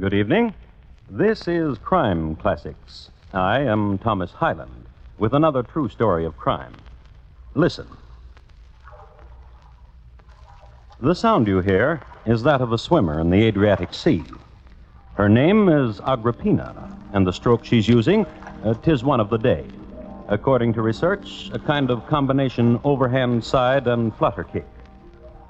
Good evening. This is Crime Classics. I am Thomas Hyland with another true story of crime. Listen. The sound you hear is that of a swimmer in the Adriatic Sea. Her name is Agrippina, and the stroke she's using, uh, tis one of the day. According to research, a kind of combination overhand side and flutter kick.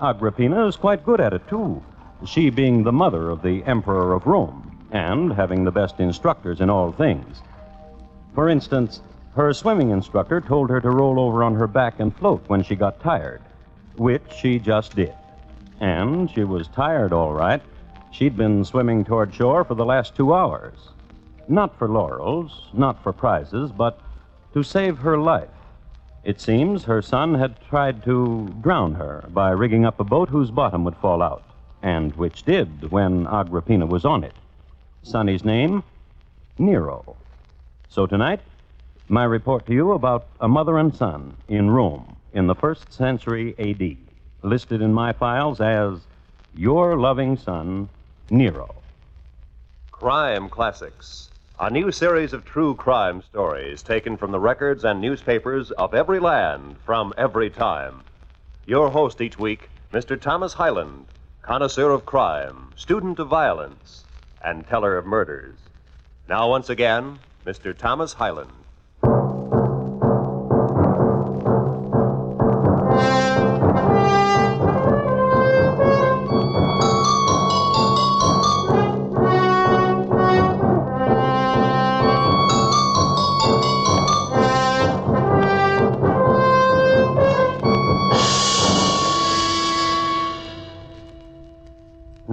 Agrippina is quite good at it, too, she being the mother of the Emperor of Rome and having the best instructors in all things. For instance, her swimming instructor told her to roll over on her back and float when she got tired, which she just did. And she was tired, all right. She'd been swimming toward shore for the last two hours. Not for laurels, not for prizes, but to save her life. It seems her son had tried to drown her by rigging up a boat whose bottom would fall out, and which did when Agrippina was on it. Sonny's name? Nero. So tonight, my report to you about a mother and son in Rome in the first century AD, listed in my files as Your Loving Son, Nero. Crime Classics, a new series of true crime stories taken from the records and newspapers of every land from every time. Your host each week, Mr. Thomas Hyland, connoisseur of crime, student of violence, and teller of murders. Now, once again, Mr. Thomas Hyland.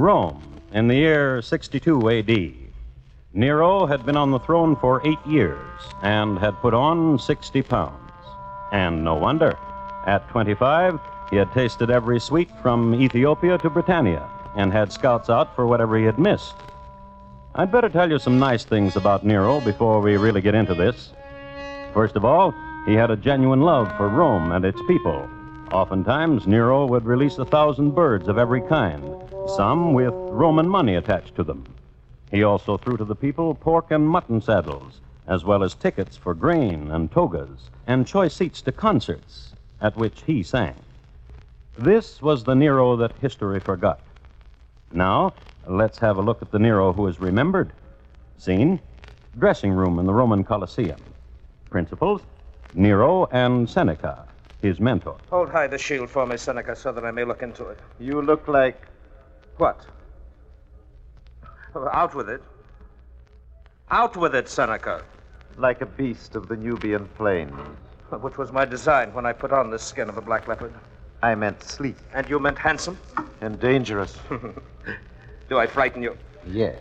Rome, in the year 62 AD. Nero had been on the throne for eight years and had put on 60 pounds. And no wonder. At 25, he had tasted every sweet from Ethiopia to Britannia and had scouts out for whatever he had missed. I'd better tell you some nice things about Nero before we really get into this. First of all, he had a genuine love for Rome and its people. Oftentimes, Nero would release a thousand birds of every kind, some with Roman money attached to them. He also threw to the people pork and mutton saddles, as well as tickets for grain and togas, and choice seats to concerts at which he sang. This was the Nero that history forgot. Now, let's have a look at the Nero who is remembered. Scene dressing room in the Roman Colosseum. Principals Nero and Seneca, his mentor. Hold high the shield for me, Seneca, so that I may look into it. You look like. What? Out with it. Out with it, Seneca. like a beast of the Nubian plains. Which was my design when I put on the skin of a black leopard. I meant sleek And you meant handsome? and dangerous. Do I frighten you? yes.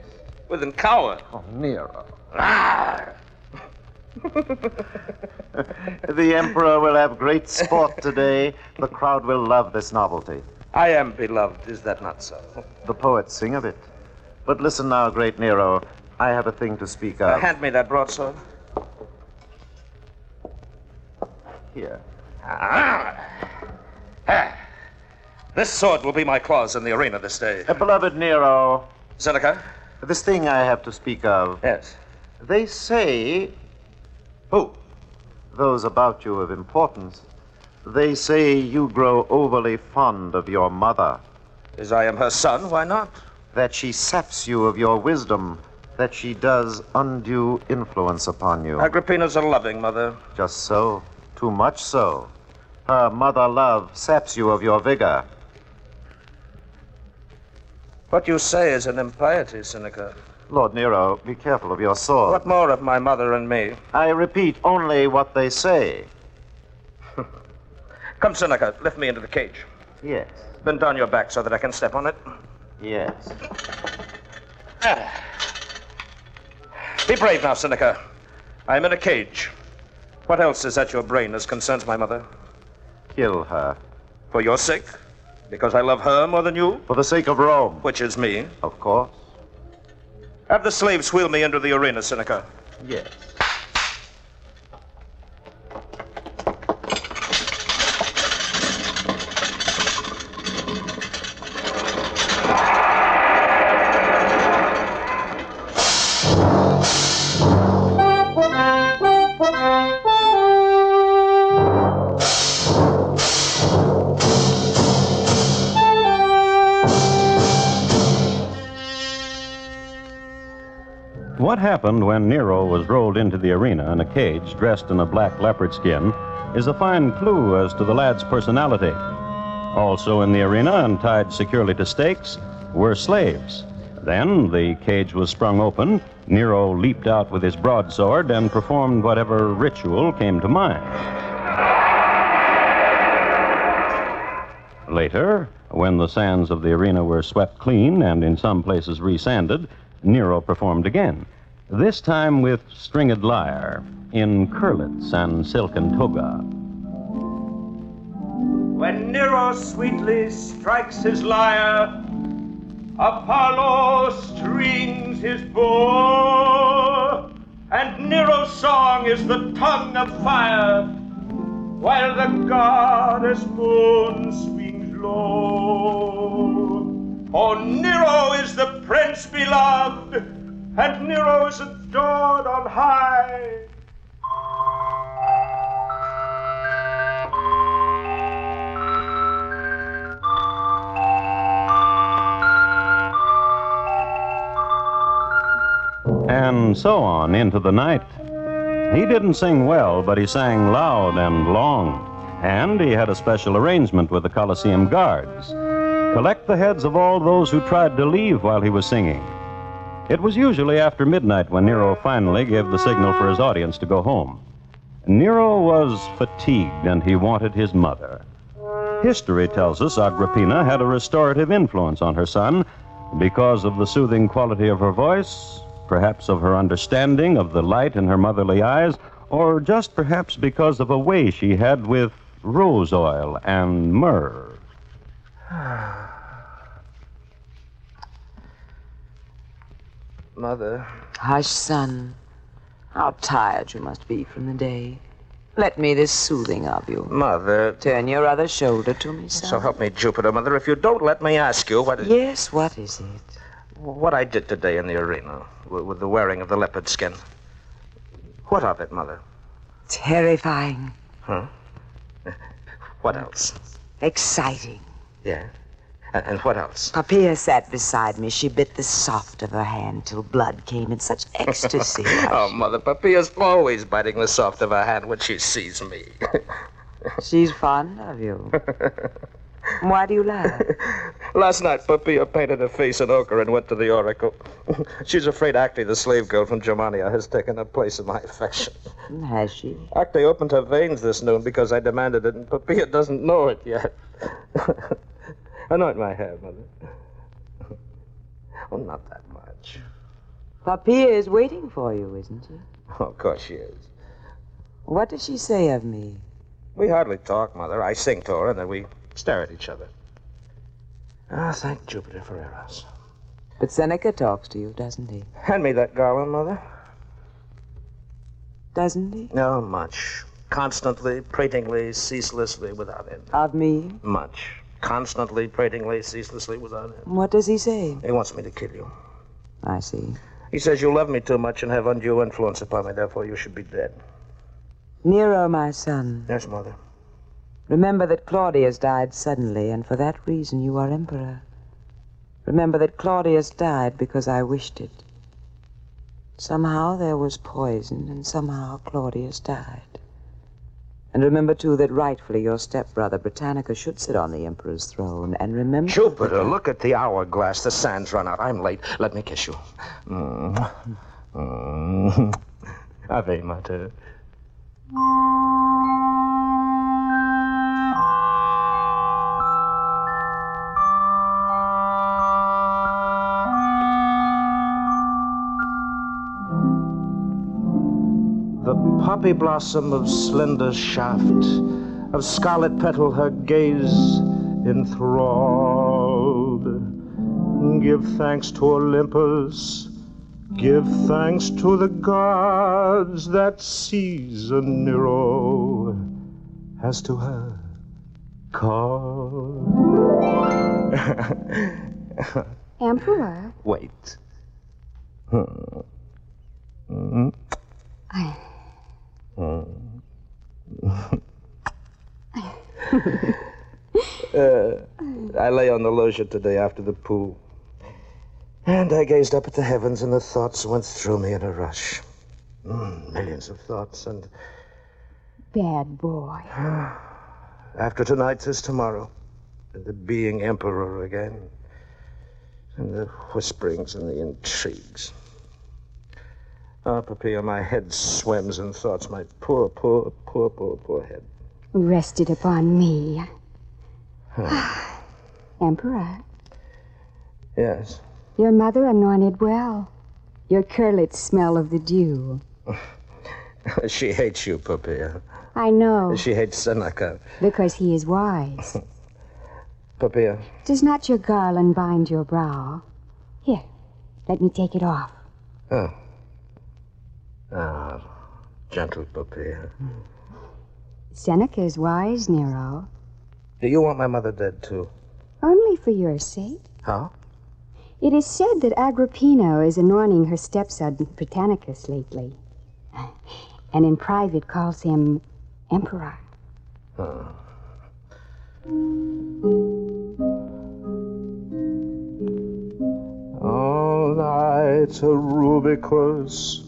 With an coward. Oh, Nero. Ah! The Emperor will have great sport today. The crowd will love this novelty. I am beloved, is that not so? The poets sing of it. But listen now, great Nero. I have a thing to speak Uh, of. hand me that broadsword. Here. Ah! Ah! This sword will be my claws in the arena this day. Uh, beloved Nero, Seneca? this thing I have to speak of. Yes. They say, Who? those about you of importance, they say you grow overly fond of your mother. As I am her son, why not? that she saps you of your wisdom, that she does undue influence upon you. Agrippina's a loving mother. Just so, too much so. Her mother love saps you of your vigor. What you say is an impiety, Seneca. Lord Nero, be careful of your sword. What more of my mother and me? I repeat only what they say. Come, Seneca, lift me into the cage. Yes, Bend down your back so that I can step on it. yes. Ah. Be brave now, Seneca. I'm in a cage. What else is at your brain as concerns my mother? Kill her. For your sake? Because I love her more than you? For the sake of Rome, Which is me. of course. Have the slaves wheel me into the arena, Seneca. Yes. Happened when Nero was rolled into the arena in a cage dressed in a black leopard skin is a fine clue as to the lad's personality. Also in the arena and tied securely to stakes were slaves. Then the cage was sprung open. Nero leaped out with his broadsword and performed whatever ritual came to mind. Later, when the sands of the arena were swept clean and in some places resanded, Nero performed again, this time with stringed lyre, in curlets and silken toga. When Nero sweetly strikes his lyre, Apollo strings his bow, and Nero's song is the tongue of fire, while the goddess moon swings low. Oh, Nero is the prince beloved, and Nero is adored on high. And so on into the night. He didn't sing well, but he sang loud and long. And he had a special arrangement with the Colosseum guards collect the heads of all those who tried to leave while he was singing. It was usually after midnight when Nero finally gave the signal for his audience to go home. Nero was fatigued and he wanted his mother. History tells us Agrippina had a restorative influence on her son because of the soothing quality of her voice, perhaps of her understanding of the light in her motherly eyes, or just perhaps because of a way she had with rose oil and myrrh. Mother. Hush, son. How tired you must be from the day. Let me this soothing of you. Mother. Turn your other shoulder to me, son. So help me, Jupiter, Mother. If you don't let me ask you what. Yes, what is it? What I did today in the arena with, with the wearing of the leopard skin. What of it, Mother? Terrifying. Huh? What else? Exciting. Yeah. And, and what else? Poppaea sat beside me. She bit the soft of her hand till blood came in such ecstasy. oh, Mother, Poppaea's always biting the soft of her hand when she sees me. She's fond of you. Why do you laugh? Last night, Poppaea painted her face in ochre and went to the oracle. She's afraid Acte, the slave girl from Germania, has taken a place in my affection. Has she? Acte opened her veins this noon because I demanded it, and Poppaea doesn't know it yet. Anoint my hair, Mother. oh, not that much. Poppaea is waiting for you, isn't she? Oh, of course she is. What does she say of me? We hardly talk, Mother. I sing to her, and then we stare at each other. Ah, thank Jupiter for Eros. But Seneca talks to you, doesn't he? Hand me that garland, Mother. Doesn't he? No, much. Constantly, pratingly, ceaselessly, without end. Of me? Much. Constantly, pratingly, ceaselessly, without end. What does he say? He wants me to kill you. I see. He says you love me too much and have undue influence upon me, therefore you should be dead. Nero, my son. Yes, Mother. Remember that Claudius died suddenly, and for that reason you are emperor. Remember that Claudius died because I wished it. Somehow there was poison, and somehow Claudius died. And remember, too, that rightfully your stepbrother Britannicus should sit on the emperor's throne. And remember. Jupiter, look at the hourglass. The sand's run out. I'm late. Let me kiss you. Mm. Mm. Ave Mater. Poppy blossom of slender shaft, of scarlet petal her gaze enthralled. Give thanks to Olympus, give thanks to the gods that Caesar Nero has to her called. Emperor, Wait. Hmm. Hmm. I, Uh, I lay on the loggia today after the pool. And I gazed up at the heavens, and the thoughts went through me in a rush. Mm, millions of thoughts, and Bad boy. after tonight is tomorrow, and the being emperor again, and the whisperings and the intrigues. Ah, Papilla, my head swims in thoughts. My poor, poor, poor, poor, poor head. Rested upon me. Emperor, Yes. your mother anointed well. Your curlets smell of the dew. she hates you, Papilla. I know, She hates Seneca. because he is wise. Papilla, Does not your garland bind your brow? Here, let me take it off. Ah, gentle Papilla. Seneca is wise, Nero. Do you want my mother dead, too? Only for your sake. How? It is said that Agrippina is anointing her stepson Britannicus lately, and in private calls him Emperor. All night a Rubicus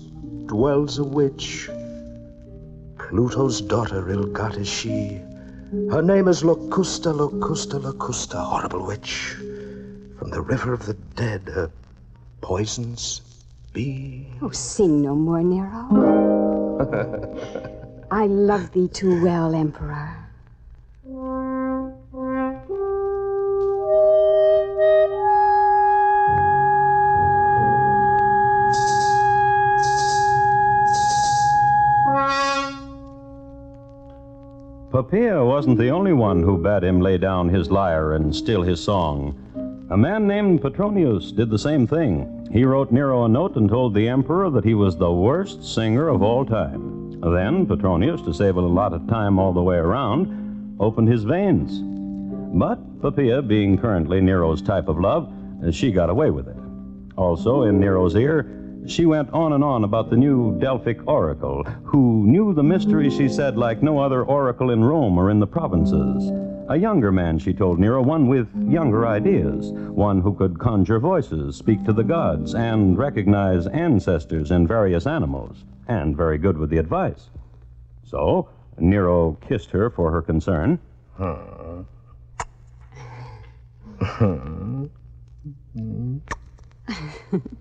dwells a witch. Pluto's daughter, ill-got is she. Her name is Locusta, Locusta, Locusta, horrible witch. From the river of the dead, her poisons be. Oh, sing no more, Nero. I love thee too well, Emperor. Poppaea wasn't the only one who bade him lay down his lyre and still his song. A man named Petronius did the same thing. He wrote Nero a note and told the emperor that he was the worst singer of all time. Then Petronius, to save a lot of time all the way around, opened his veins. But Poppaea, being currently Nero's type of love, she got away with it. Also, in Nero's ear, she went on and on about the new Delphic oracle, who knew the mystery, she said, like no other oracle in Rome or in the provinces. A younger man, she told Nero, one with younger ideas, one who could conjure voices, speak to the gods, and recognize ancestors in various animals, and very good with the advice. So, Nero kissed her for her concern.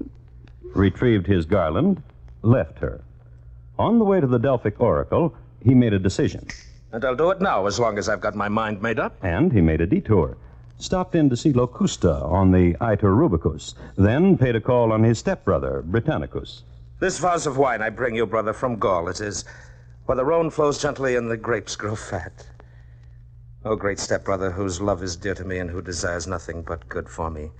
retrieved his garland, left her. On the way to the Delphic oracle, he made a decision, And I'll do it now as long as I've got my mind made up. and he made a detour. Stopped in to see Locusta on the Iter Rubicus, then paid a call on his stepbrother, Britannicus. This vase of wine I bring you, brother, from Gaul it is, where the Rhone flows gently and the grapes grow fat. O great stepbrother, whose love is dear to me and who desires nothing but good for me.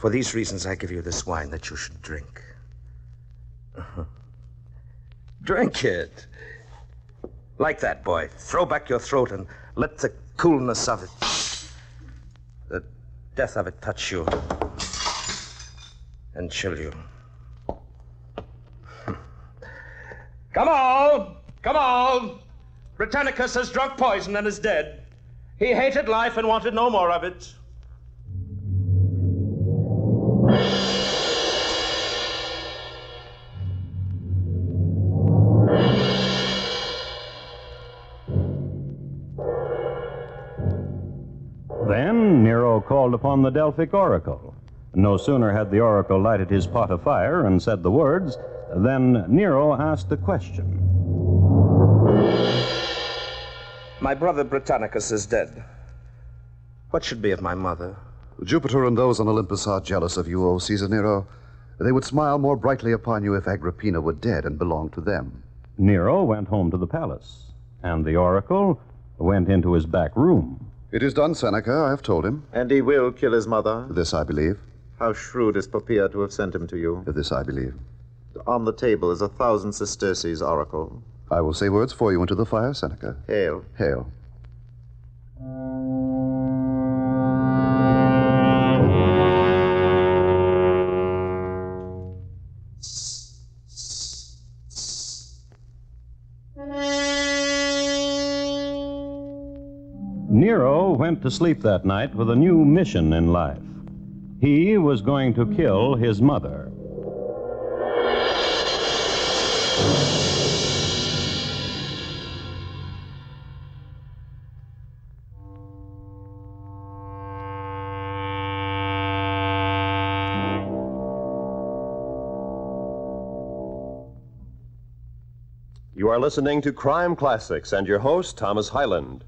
For these reasons I give you this wine that you should drink. drink it. Like that, boy. Throw back your throat and let the coolness of it, the death of it touch you and chill you. Come on! Come on! Britannicus has drunk poison and is dead. He hated life and wanted no more of it. Called upon the Delphic oracle. No sooner had the oracle lighted his pot of fire and said the words than Nero asked a question. My brother Britannicus is dead. What should be of my mother? Jupiter and those on Olympus are jealous of you, O Caesar Nero. They would smile more brightly upon you if Agrippina were dead and belonged to them. Nero went home to the palace, and the oracle went into his back room. It is done, Seneca. I have told him. And he will kill his mother. This I believe. How shrewd is Poppaea to have sent him to you. This I believe. On the table is a thousand sesterces oracle. I will say words for you into the fire, Seneca. Hail. Hail. To sleep that night with a new mission in life. He was going to kill his mother. You are listening to Crime Classics and your host, Thomas Hyland.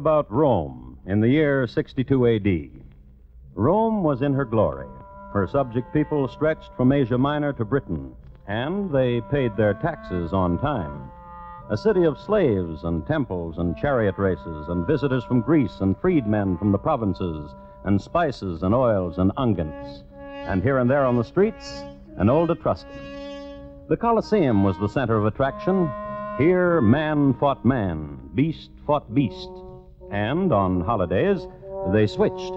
About Rome in the year 62 AD. Rome was in her glory. Her subject people stretched from Asia Minor to Britain, and they paid their taxes on time. A city of slaves and temples and chariot races and visitors from Greece and freedmen from the provinces and spices and oils and unguents. And here and there on the streets, an old Etruscan. The Colosseum was the center of attraction. Here, man fought man, beast fought beast. And on holidays, they switched.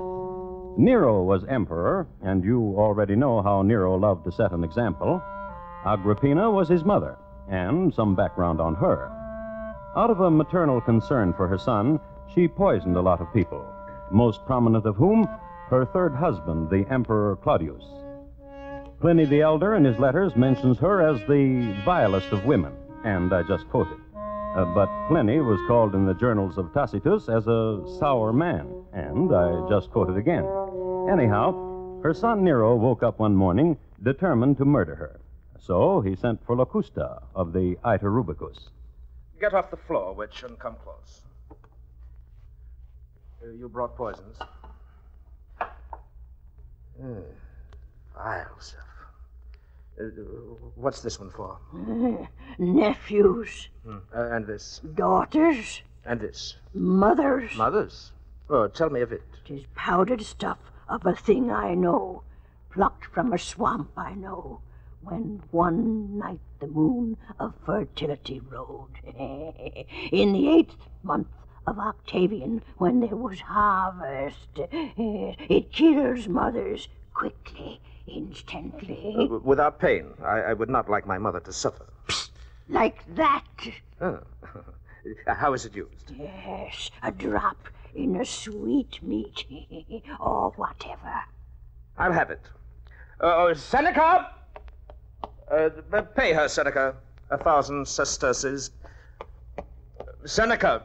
Nero was emperor, and you already know how Nero loved to set an example. Agrippina was his mother, and some background on her. Out of a maternal concern for her son, she poisoned a lot of people, most prominent of whom, her third husband, the Emperor Claudius. Pliny the Elder, in his letters, mentions her as the vilest of women, and I just quote it. Uh, but Pliny was called in the journals of Tacitus as a sour man, and I just quote it again. Anyhow, her son Nero woke up one morning determined to murder her. So he sent for Locusta of the Iter Rubicus. Get off the floor, witch, and come close. Uh, you brought poisons. Hmm. Vile stuff. Uh, what's this one for? Nephews, Hmm. Uh, and this. daughters, And this. mothers. Mothers. Oh, tell me of it. Tis powdered stuff of a thing I know, plucked from a swamp I know, when one night the moon of fertility rode. In the eighth month of Octavian, when there was harvest, it kills mothers quickly, instantly. Uh, without pain. I, I would not like my mother to suffer. Like that. Oh. How is it used? Yes, a drop in a sweetmeat or whatever. I'll have it. Uh, oh, Seneca! Uh, pay her, Seneca. A thousand sesterces. Seneca,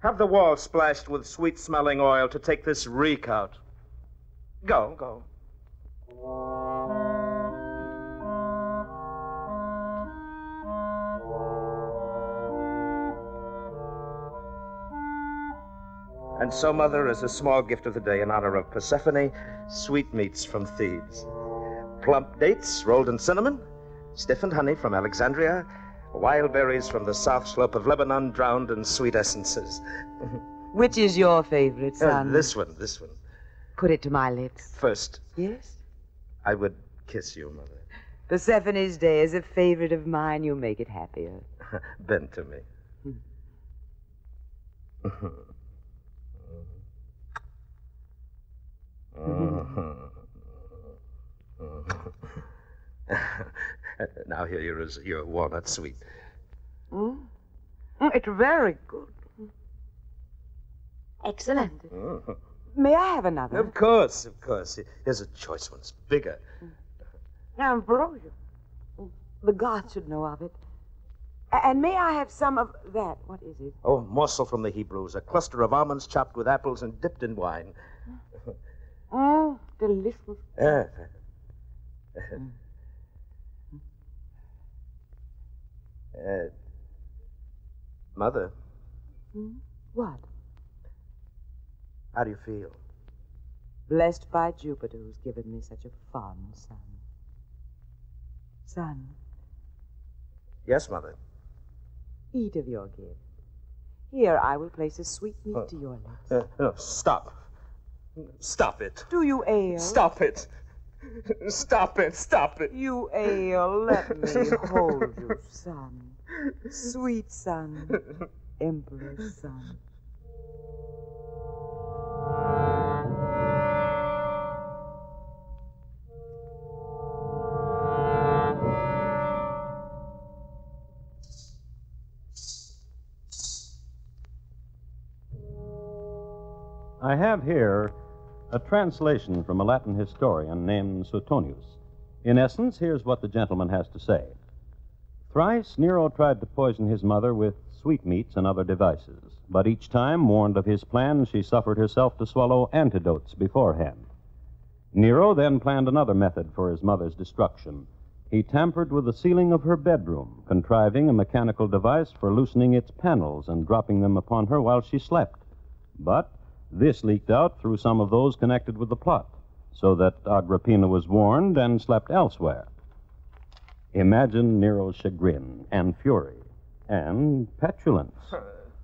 have the wall splashed with sweet smelling oil to take this reek out. Go, go. And so, Mother, as a small gift of the day in honor of Persephone, sweetmeats from Thebes. Plump dates rolled in cinnamon, stiffened honey from Alexandria, wild berries from the south slope of Lebanon drowned in sweet essences. Which is your favorite, Uh, son? this one, this one. Put it to my lips. First, Yes? I would kiss you, Mother. Persephone's day is a favorite of mine. You make it happier. Bend to me. now here your is your walnut sweet. Mm? Mm, It's very good. Excellent. May I have another? Of course, of course. Here's a choice one. It's bigger. Ambrosia. The gods should know of it. And may I have some of that? What is it? Oh, a morsel from the Hebrews. A cluster of almonds chopped with apples and dipped in wine. Oh, delicious. Ah. Uh, Mother, Mm, What? How do you feel? Blessed by Jupiter, who's given me such a fond son. Son, Yes, Mother. eat of your gift. Here, I will place a sweetmeat to your lips. Uh, no, stop. Stop it. Do you ail? Stop it. Stop it, stop it. You ail, let me hold you, son. Sweet son, Emperor's son. I have here a translation from a Latin historian named Suetonius. In essence, here's what the gentleman has to say. Thrice Nero tried to poison his mother with sweetmeats and other devices, but each time, warned of his plan, she suffered herself to swallow antidotes beforehand. Nero then planned another method for his mother's destruction. He tampered with the ceiling of her bedroom, contriving a mechanical device for loosening its panels and dropping them upon her while she slept. But this leaked out through some of those connected with the plot, so that Agrippina was warned and slept elsewhere. Imagine Nero's chagrin and fury and petulance.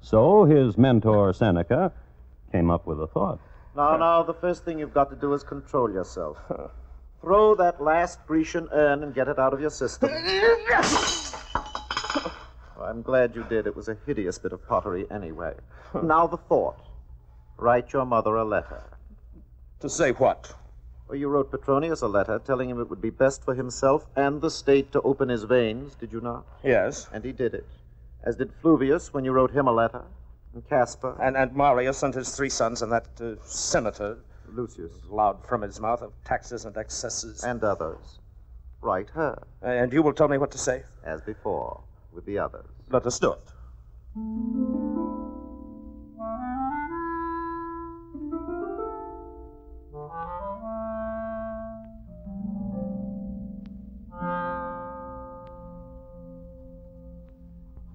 So his mentor, Seneca, came up with a thought. Now, now, the first thing you've got to do is control yourself. Throw that last Grecian urn and get it out of your system. Oh, I'm glad you did. It was a hideous bit of pottery anyway. now, the thought. Write your mother a letter. To say what? Well, you wrote Petronius a letter telling him it would be best for himself and the state to open his veins, did you not? Yes. And he did it. As did Fluvius when you wrote him a letter, and Caspar. And, and Marius and his three sons and that uh, senator Lucius. loud from his mouth of taxes and excesses. And others. Write her, And you will tell me what to say? as before, with the others. Let us do it.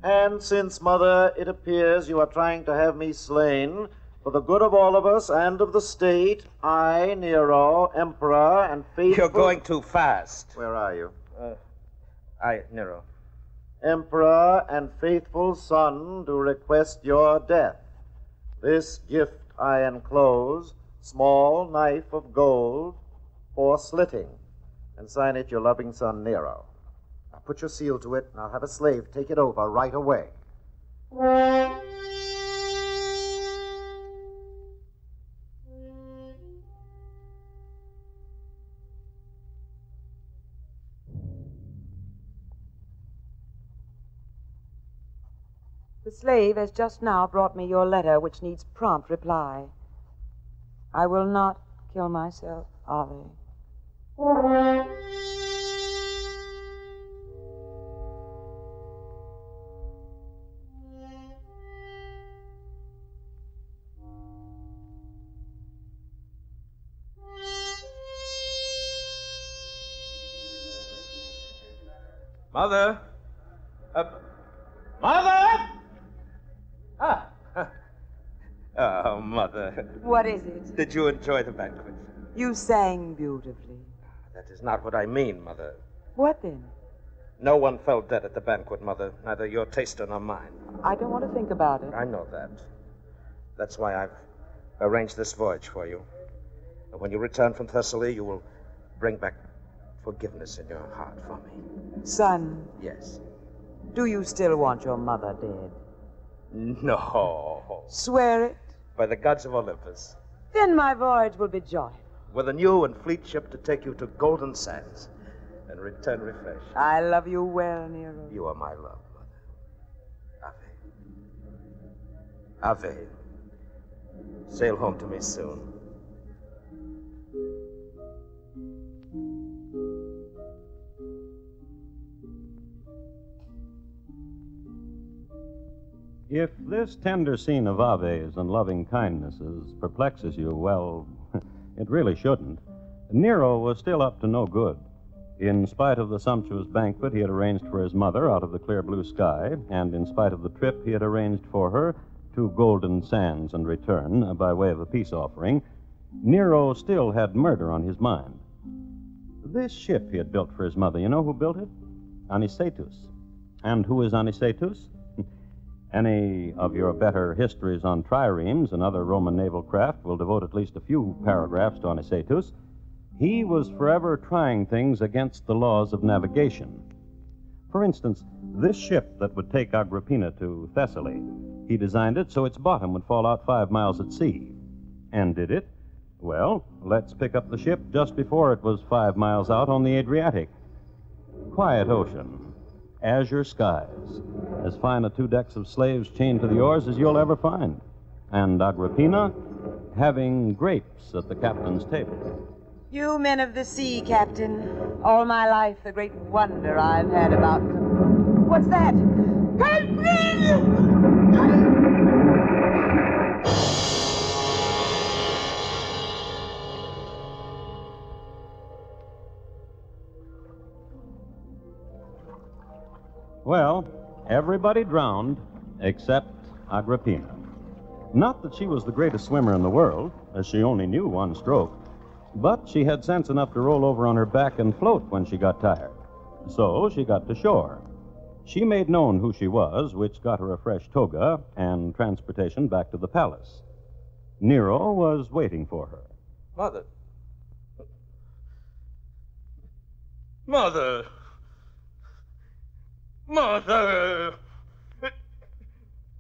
And since, Mother, it appears you are trying to have me slain, for the good of all of us and of the state, I, Nero, Emperor, and faithful... You're going too fast. Where are you? Uh, I, Nero. Emperor and faithful son, do request your death. This gift I enclose, small knife of gold, for slitting, and sign it your loving son Nero. Put your seal to it, and I'll have a slave take it over right away. The slave has just now brought me your letter, which needs prompt reply. I will not kill myself, Ave. Mother? Uh, Mother? Ah. Oh, Mother. What is it? Did you enjoy the banquet? You sang beautifully. That is not what I mean, Mother. What then? No one fell dead at the banquet, Mother. Neither your taster nor mine. I don't want to think about it. I know that. That's why I've arranged this voyage for you. And when you return from Thessaly, you will bring back forgiveness in your heart for me. Son, Yes. do you still want your mother dead? No. Swear it. By the gods of Olympus. Then my voyage will be joyful. With a new and fleet ship to take you to Golden Sands and return refreshed. I love you well, Nero. You are my love, Mother. Ave. Ave. Sail home to me soon. If this tender scene of Aves and loving kindnesses perplexes you, well, it really shouldn't. Nero was still up to no good. In spite of the sumptuous banquet he had arranged for his mother out of the clear blue sky, and in spite of the trip he had arranged for her to Golden Sands and return uh, by way of a peace offering, Nero still had murder on his mind. This ship he had built for his mother, you know who built it? Anicetus. And who is Anicetus? Any of your better histories on triremes and other Roman naval craft will devote at least a few paragraphs to Anicetus. he was forever trying things against the laws of navigation. For instance, this ship that would take Agrippina to Thessaly, he designed it so its bottom would fall out five miles at sea. And did it? Well, let's pick up the ship just before it was five miles out on the Adriatic. Quiet ocean, azure skies, as fine a two decks of slaves chained to the oars as you'll ever find. And Agrippina having grapes at the captain's table. You men of the sea, Captain. All my life, the great wonder I've had about them. What's that? Help Well, everybody drowned except Agrippina. Not that she was the greatest swimmer in the world, as she only knew one stroke, but she had sense enough to roll over on her back and float when she got tired. So she got to shore. She made known who she was, which got her a fresh toga and transportation back to the palace. Nero was waiting for her. Mother. Mother. Mother!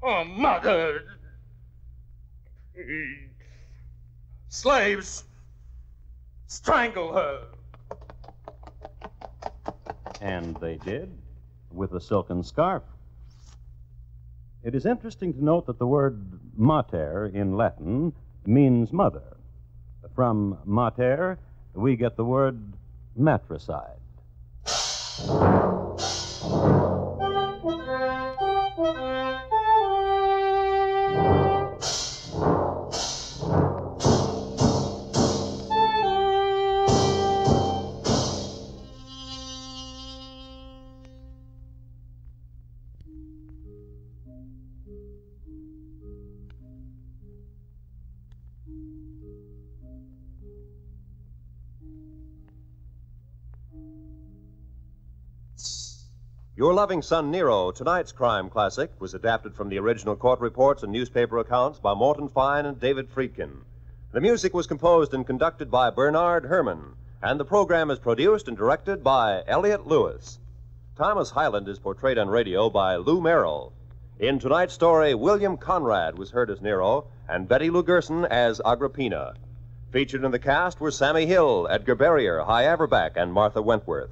Oh, Mother! Slaves! Strangle her! And they did, with a silken scarf. It is interesting to note that the word mater in Latin means mother. From mater, we get the word matricide. Your Loving Son Nero, tonight's crime classic, was adapted from the original court reports and newspaper accounts by Morton Fine and David Friedkin. The music was composed and conducted by Bernard Herrmann, and the program is produced and directed by Elliott Lewis. Thomas Hyland is portrayed on radio by Lou Merrill. In tonight's story, William Conrad was heard as Nero and Betty Lou Gerson as Agrippina. Featured in the cast were Sammie Hill, Edgar Barrier, Hy Averback, and Martha Wentworth.